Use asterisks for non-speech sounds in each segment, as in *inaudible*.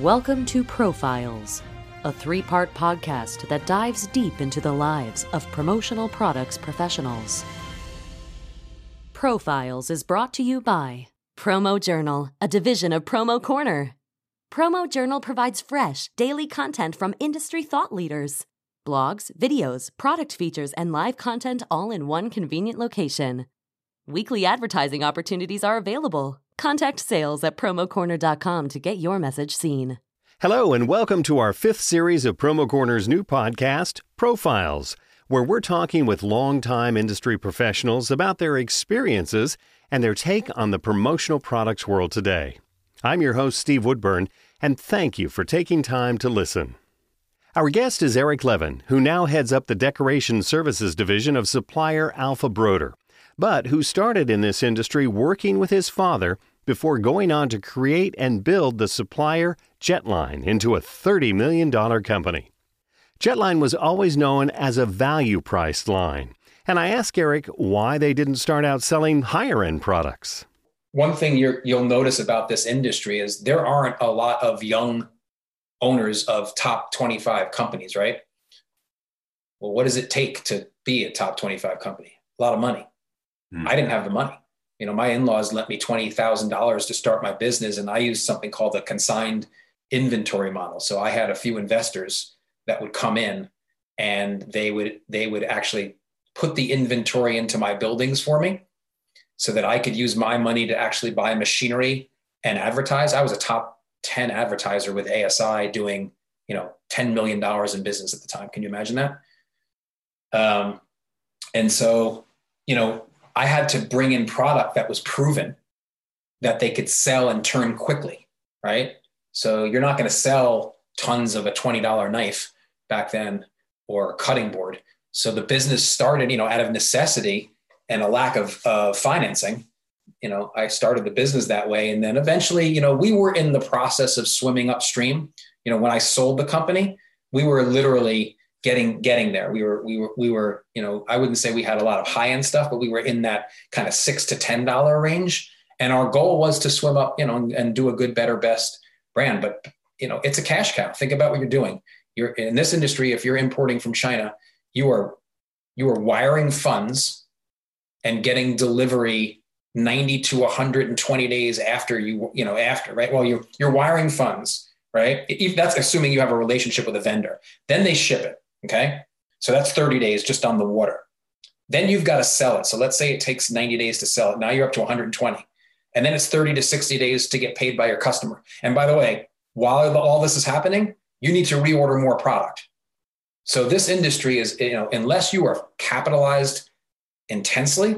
Welcome to Profiles, a three part podcast that dives deep into the lives of promotional products professionals. Profiles is brought to you by Promo Journal, a division of Promo Corner. Promo Journal provides fresh, daily content from industry thought leaders. Blogs, videos, product features, and live content all in one convenient location. Weekly advertising opportunities are available. Contact sales at promocorner.com to get your message seen. Hello, and welcome to our fifth series of Promo Corner's new podcast, Profiles, where we're talking with longtime industry professionals about their experiences and their take on the promotional products world today. I'm your host, Steve Woodburn, and thank you for taking time to listen. Our guest is Eric Levin, who now heads up the Decoration Services Division of supplier Alpha Broder, but who started in this industry working with his father before going on to create and build the supplier Jetline into a $30 million company. Jetline was always known as a value priced line, and I asked Eric why they didn't start out selling higher end products. One thing you will notice about this industry is there aren't a lot of young owners of top 25 companies, right? Well, what does it take to be a top 25 company? A lot of money. Mm. I didn't have the money you know, my in-laws lent me $20,000 to start my business and I used something called the consigned inventory model. So I had a few investors that would come in and they would they would actually put the inventory into my buildings for me so that I could use my money to actually buy machinery and advertise. I was a top 10 advertiser with ASI doing, you know, $10 million in business at the time. Can you imagine that? Um, and so, you know, I had to bring in product that was proven that they could sell and turn quickly, right? So you're not going to sell tons of a $20 knife back then or a cutting board. So the business started, you know, out of necessity and a lack of uh, financing. You know, I started the business that way. And then eventually, you know, we were in the process of swimming upstream. You know, when I sold the company, we were literally getting getting there. We were we were we were you know I wouldn't say we had a lot of high end stuff, but we were in that kind of six to ten dollar range. And our goal was to swim up, you know, and, and do a good, better, best brand. But you know, it's a cash cow. Think about what you're doing. You're in this industry. If you're importing from China, you are you are wiring funds and getting delivery 90 to 120 days after you you know after right well you're you're wiring funds right if that's assuming you have a relationship with a vendor then they ship it Okay. So that's 30 days just on the water. Then you've got to sell it. So let's say it takes 90 days to sell it. Now you're up to 120. And then it's 30 to 60 days to get paid by your customer. And by the way, while all this is happening, you need to reorder more product. So this industry is, you know, unless you are capitalized intensely,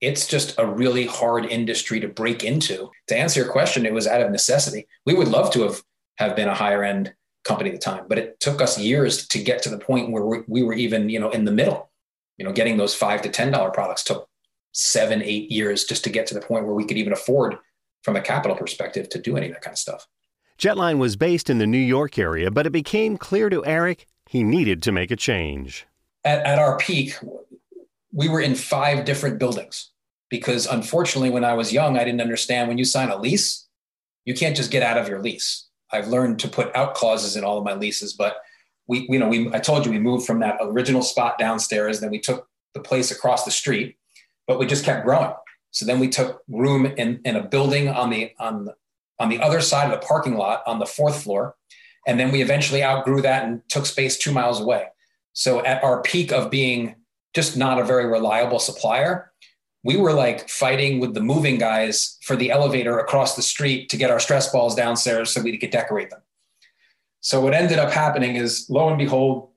it's just a really hard industry to break into. To answer your question, it was out of necessity. We would love to have have been a higher end company at the time, but it took us years to get to the point where we were even, you know, in the middle. You know, getting those five to ten dollar products took seven, eight years just to get to the point where we could even afford, from a capital perspective, to do any of that kind of stuff. Jetline was based in the New York area, but it became clear to Eric he needed to make a change. At, at our peak, we were in five different buildings because unfortunately, when I was young, I didn't understand when you sign a lease, you can't just get out of your lease I've learned to put out clauses in all of my leases, but we, you know, we, I told you we moved from that original spot downstairs, then we took the place across the street, but we just kept growing. So then we took room in, in a building on the, on the, on the other side of the parking lot on the fourth floor. And then we eventually outgrew that and took space two miles away. So at our peak of being just not a very reliable supplier, we were like fighting with the moving guys for the elevator across the street to get our stress balls downstairs so we could decorate them. So what ended up happening is lo and behold,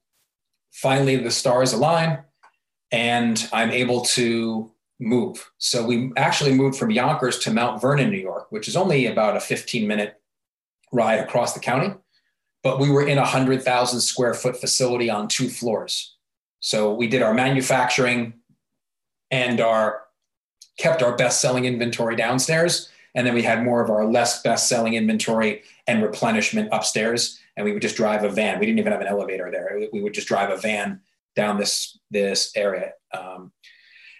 finally the stars align and I'm able to move. So we actually moved from Yonkers to Mount Vernon, New York, which is only about a 15 minute ride across the county. But we were in a 100,000 square foot facility on two floors. So we did our manufacturing and our kept our best selling inventory downstairs. And then we had more of our less best selling inventory and replenishment upstairs. And we would just drive a van. We didn't even have an elevator there. We would just drive a van down this, this area. Um,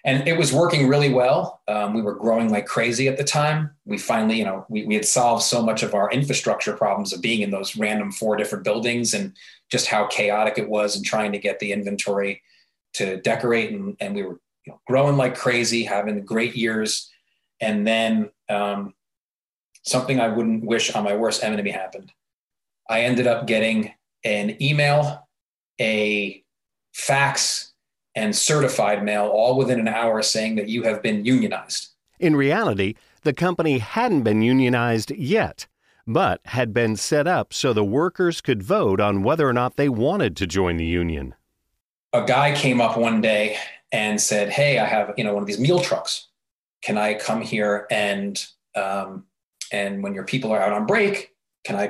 and it was working really well. Um, we were growing like crazy at the time. We finally, you know, we, we had solved so much of our infrastructure problems of being in those random four different buildings and just how chaotic it was and trying to get the inventory to decorate. And, and we were you know, growing like crazy, having great years. And then um, something I wouldn't wish on my worst enemy happened. I ended up getting an email, a fax, and certified mail all within an hour saying that you have been unionized. In reality, the company hadn't been unionized yet, but had been set up so the workers could vote on whether or not they wanted to join the union. A guy came up one day and said, "Hey, I have you know one of these meal trucks. Can I come here and um, and when your people are out on break, can I?"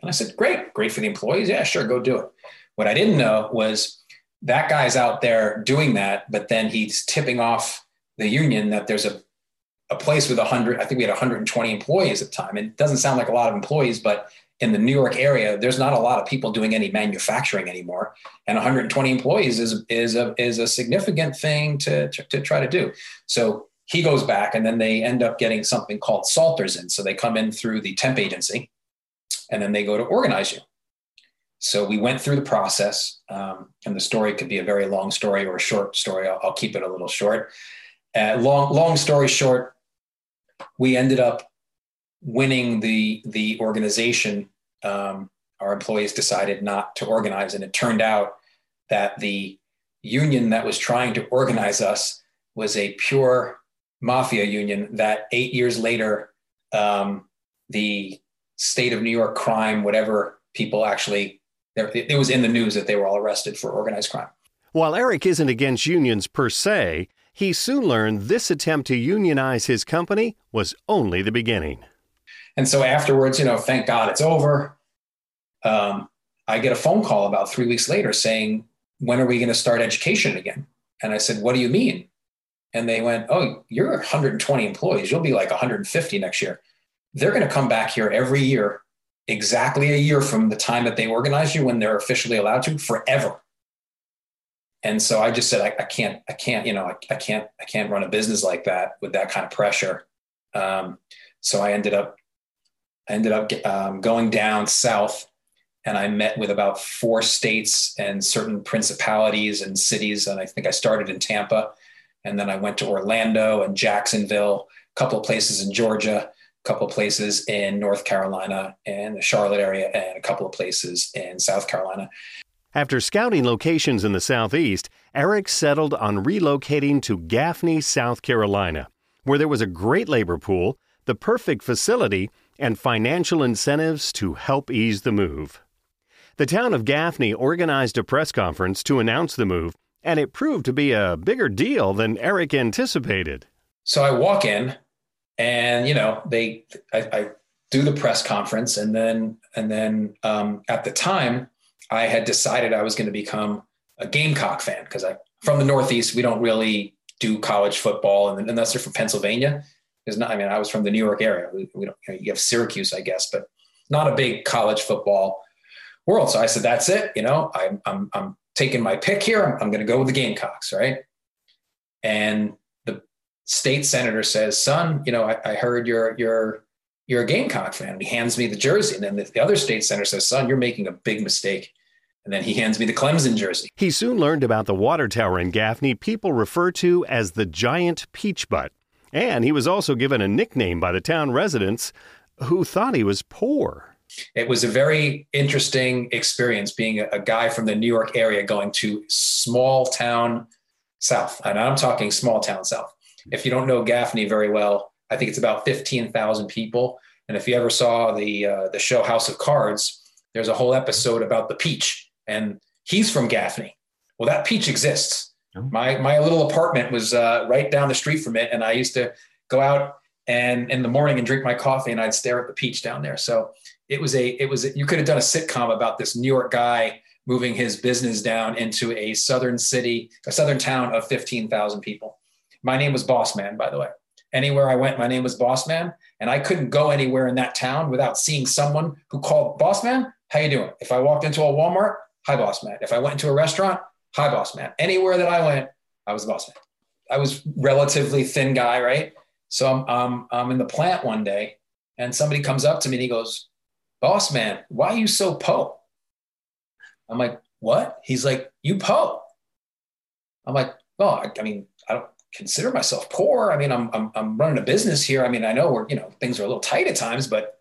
And I said, "Great, great for the employees. Yeah, sure, go do it." What I didn't know was that guy's out there doing that, but then he's tipping off the union that there's a, a place with 100, I think we had 120 employees at the time. It doesn't sound like a lot of employees, but in the New York area, there's not a lot of people doing any manufacturing anymore. And 120 employees is, is, a, is a significant thing to, to, to try to do. So he goes back and then they end up getting something called salters in. So they come in through the temp agency and then they go to organize you. So we went through the process, um, and the story could be a very long story or a short story. I'll, I'll keep it a little short. Uh, long, long story short, we ended up winning the the organization. Um, our employees decided not to organize, and it turned out that the union that was trying to organize us was a pure mafia union. That eight years later, um, the state of New York crime, whatever people actually it was in the news that they were all arrested for organized crime. While Eric isn't against unions per se, he soon learned this attempt to unionize his company was only the beginning. And so afterwards, you know, thank God it's over. Um, I get a phone call about three weeks later saying, When are we going to start education again? And I said, What do you mean? And they went, Oh, you're 120 employees. You'll be like 150 next year. They're going to come back here every year exactly a year from the time that they organize you when they're officially allowed to forever. And so I just said, I, I can't, I can't, you know, I, I, can't, I can't run a business like that with that kind of pressure. Um, so I ended up, I ended up um, going down south and I met with about four states and certain principalities and cities. And I think I started in Tampa and then I went to Orlando and Jacksonville, a couple places in Georgia a couple places in North Carolina and the Charlotte area, and a couple of places in South Carolina. After scouting locations in the Southeast, Eric settled on relocating to Gaffney, South Carolina, where there was a great labor pool, the perfect facility, and financial incentives to help ease the move. The town of Gaffney organized a press conference to announce the move, and it proved to be a bigger deal than Eric anticipated. So I walk in and you know they I, I, do the press conference and then and then um, at the time i had decided i was going to become a gamecock fan because i from the northeast we don't really do college football and unless they're from pennsylvania there's not i mean i was from the new york area we, we don't you, know, you have syracuse i guess but not a big college football world so i said that's it you know i'm i'm, I'm taking my pick here i'm, I'm going to go with the gamecocks right and the state senator says, "Son, you know, I, I heard you're you're you're a Gamecock fan." And He hands me the jersey, and then the, the other state senator says, "Son, you're making a big mistake." And then he hands me the Clemson jersey. He soon learned about the water tower in Gaffney people refer to as the giant peach butt. And he was also given a nickname by the town residents who thought he was poor. It was a very interesting experience being a, guy from the New York area going to small town south. And I'm talking small town south. If you don't know Gaffney very well, I think it's about 15,000 people. And if you ever saw the uh, the show House of Cards, there's a whole episode about the peach, and he's from Gaffney. Well, that peach exists. My my little apartment was uh, right down the street from it, and I used to go out and in the morning and drink my coffee, and I'd stare at the peach down there. So it was a it was a, you could have done a sitcom about this New York guy moving his business down into a southern city, a southern town of 15,000 people. My name was Boss Man, by the way. Anywhere I went, my name was Boss Man, and I couldn't go anywhere in that town without seeing someone who called Boss Man. How you doing? If I walked into a Walmart, hi Boss Man. If I went into a restaurant, hi Boss Man. Anywhere that I went, I was the Boss Man. I was relatively thin guy, right? So I'm, um, I'm in the plant one day and somebody comes up to me and he goes, boss man, why are you so po? I'm like, what? He's like, you po. I'm like, well, I, I mean, I don't consider myself poor. I mean, I'm, I'm, I'm running a business here. I mean, I know we're, you know, things are a little tight at times, but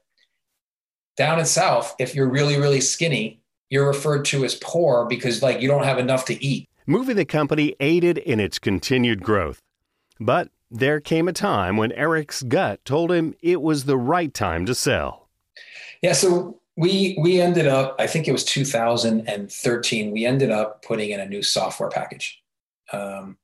down in South, if you're really, really skinny, you're referred to as poor because like you don't have enough to eat. Moving the company aided in its continued growth. But there came a time when Eric's gut told him it was the right time to sell. Yeah, so we we ended up, I think it was 2013, we ended up putting in a new software package. Um,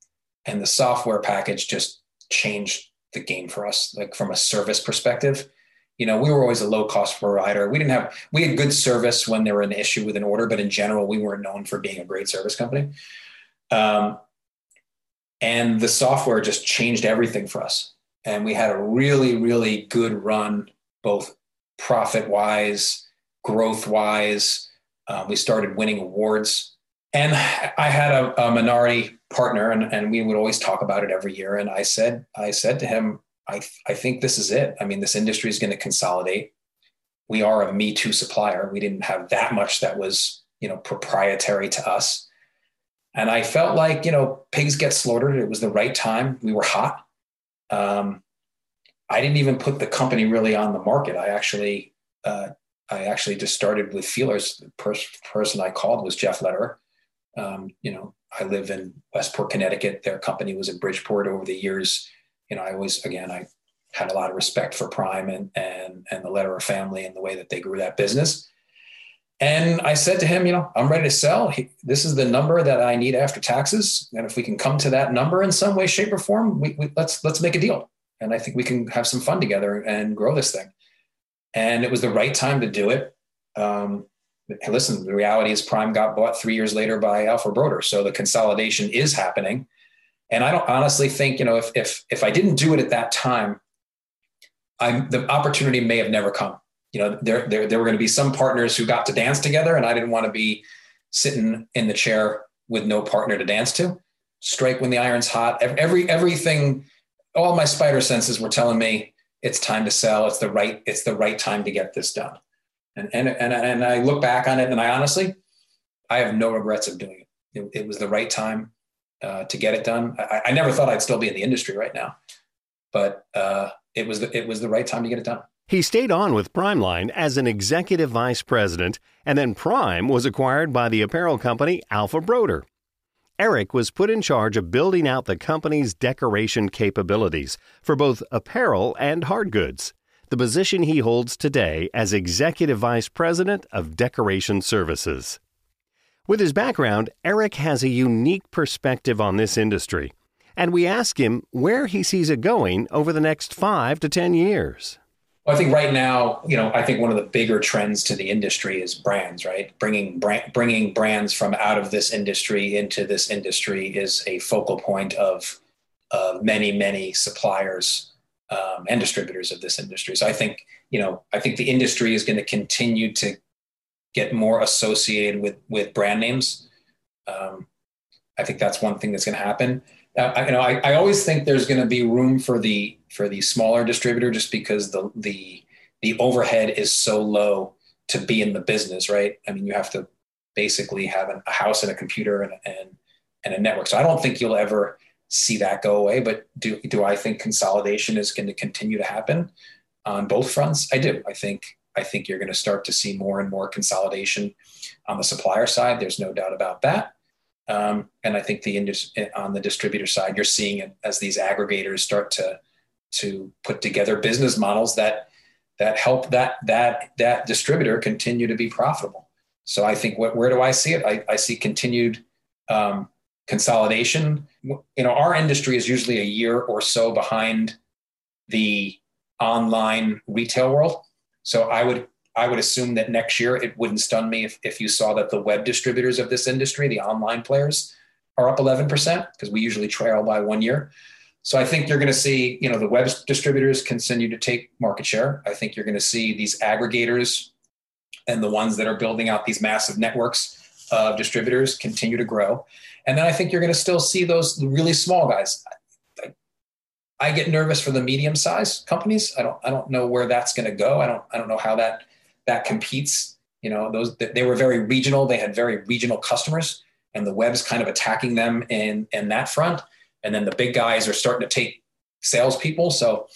and the software package just changed the game for us, like from a service perspective. You know, we were always a low cost provider. We didn't have, we had good service when there were an issue with an order, but in general, we weren't known for being a great service company. Um, and the software just changed everything for us. And we had a really, really good run, both profit wise, growth wise. Um, we started winning awards. And I had a, a minority partner, and, and we would always talk about it every year. And I said, I said to him, I, I think this is it. I mean, this industry is going to consolidate. We are a Me Too supplier. We didn't have that much that was, you know, proprietary to us. And I felt like, you know, pigs get slaughtered. It was the right time. We were hot. Um, I didn't even put the company really on the market. I actually, uh, I actually just started with feelers. The pers- person I called was Jeff Lederer. Um, you know, I live in Westport, Connecticut. Their company was in Bridgeport over the years. You know, I always, again, I had a lot of respect for Prime and and and the Lederer family and the way that they grew that business. And I said to him, you know, I'm ready to sell. He, this is the number that I need after taxes, and if we can come to that number in some way, shape, or form, we, we, let's let's make a deal. And I think we can have some fun together and grow this thing. And it was the right time to do it. Um, listen, the reality is Prime got bought three years later by Alpha Broder, so the consolidation is happening. And I don't honestly think, you know, if if if I didn't do it at that time, I'm the opportunity may have never come you know, there, there, there were going to be some partners who got to dance together, and I didn't want to be sitting in the chair with no partner to dance to. Strike when the iron's hot. Every everything, all my spider senses were telling me it's time to sell. It's the right it's the right time to get this done. And and and and I look back on it, and I honestly, I have no regrets of doing it. It, it was the right time uh, to get it done. I, I, never thought I'd still be in the industry right now, but uh, it was the, it was the right time to get it done. He stayed on with Primeline as an executive vice president, and then Prime was acquired by the apparel company Alpha Broder. Eric was put in charge of building out the company's decoration capabilities for both apparel and hard goods, the position he holds today as Executive Vice President of Decoration Services. With his background, Eric has a unique perspective on this industry, and we ask him where he sees it going over the next five to ten years. Well, I think right now, you know, I think one of the bigger trends to the industry is brands, right? Bringing brand, bringing brands from out of this industry into this industry is a focal point of uh, many, many suppliers um, and distributors of this industry. So I think, you know, I think the industry is going to continue to get more associated with with brand names. Um, I think that's one thing that's going to happen uh, you know, I, I always think there's going to be room for the for the smaller distributor just because the the the overhead is so low to be in the business, right? I mean, you have to basically have a house and a computer and and and a network. So I don't think you'll ever see that go away. But do do I think consolidation is going to continue to happen on both fronts? I do. I think I think you're going to start to see more and more consolidation on the supplier side. There's no doubt about that. Um, and I think the industry, on the distributor side, you're seeing it as these aggregators start to to put together business models that that help that that that distributor continue to be profitable. So I think what, where do I see it? I, I see continued um, consolidation. You know, our industry is usually a year or so behind the online retail world. So I would I would assume that next year it wouldn't stun me if, if you saw that the web distributors of this industry, the online players, are up 11% because we usually trail by one year. So I think you're going to see, you know, the web distributors continue to take market share. I think you're going to see these aggregators and the ones that are building out these massive networks of distributors continue to grow. And then I think you're going to still see those really small guys. I get nervous for the medium sized companies. I don't I don't know where that's going to go. I don't I don't know how that that competes. You know, those they were very regional. They had very regional customers, and the web's kind of attacking them in in that front. And then the big guys are starting to take salespeople. So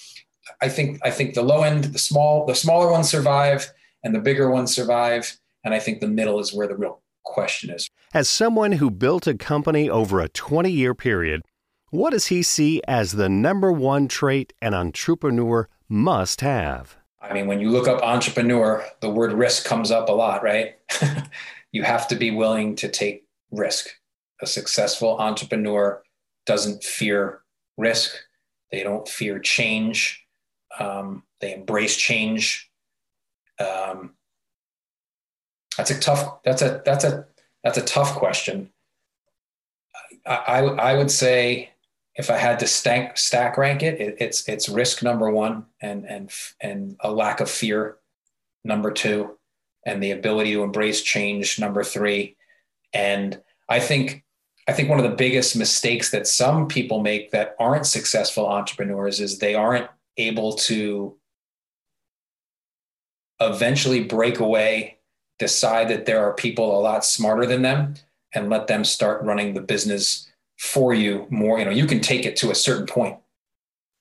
I think I think the low end, the small, the smaller ones survive, and the bigger ones survive. And I think the middle is where the real question is. As someone who built a company over a 20 year period, what does he see as the number one trait an entrepreneur must have? I mean, when you look up entrepreneur, the word risk comes up a lot, right? *laughs* you have to be willing to take risk. A successful entrepreneur doesn't fear risk, they don't fear change, um, they embrace change. Um, that's a tough. That's a that's a that's a tough question. I, I, I would say if I had to stack stack rank it, it, it's it's risk number one, and and and a lack of fear number two, and the ability to embrace change number three. And I think I think one of the biggest mistakes that some people make that aren't successful entrepreneurs is they aren't able to eventually break away, decide that there are people a lot smarter than them, and let them start running the business for you more. You know, you can take it to a certain point,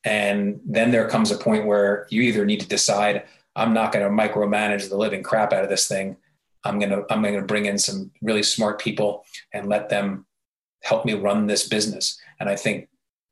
and then there comes a point where you either need to decide, I'm not going to micromanage the living crap out of this thing. I'm going to I'm going to bring in some really smart people and let them help me run this business. And I think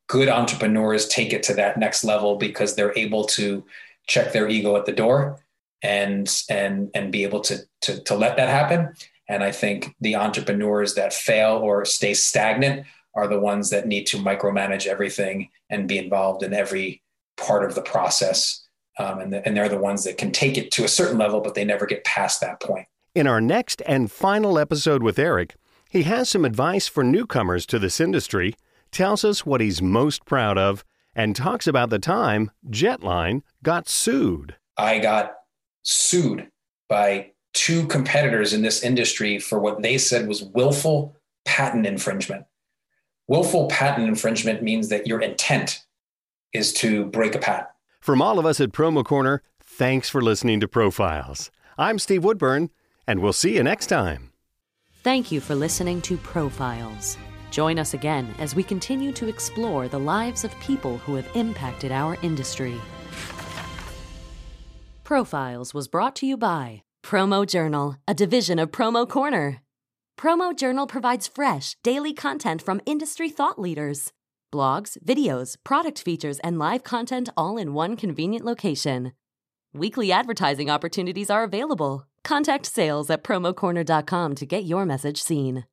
good entrepreneurs take it to that next level because they're able to check their ego at the door and and and be able to to, to let that happen and i think the entrepreneurs that fail or stay stagnant are the ones that need to micromanage everything and be involved in every part of the process um, and, the, and they're the ones that can take it to a certain level but they never get past that point in our next and final episode with eric he has some advice for newcomers to this industry tells us what he's most proud of, and talks about the time Jetline got sued. I got sued by two competitors in this industry for what they said was willful patent infringement. Willful patent infringement means that your intent is to break a patent. From all of us at Promo Corner, thanks for listening to Profiles. I'm Steve Woodburn, and we'll see you next time. Thank you for listening to Profiles. Join us again as we continue to explore the lives of people who have impacted our industry. Profiles was brought to you by Promo Journal, a division of Promo Corner. Promo Journal provides fresh, daily content from industry thought leaders. Blogs, videos, product features, and live content all in one convenient location. Weekly advertising opportunities are available. Contact sales at promocorner.com to get your message seen.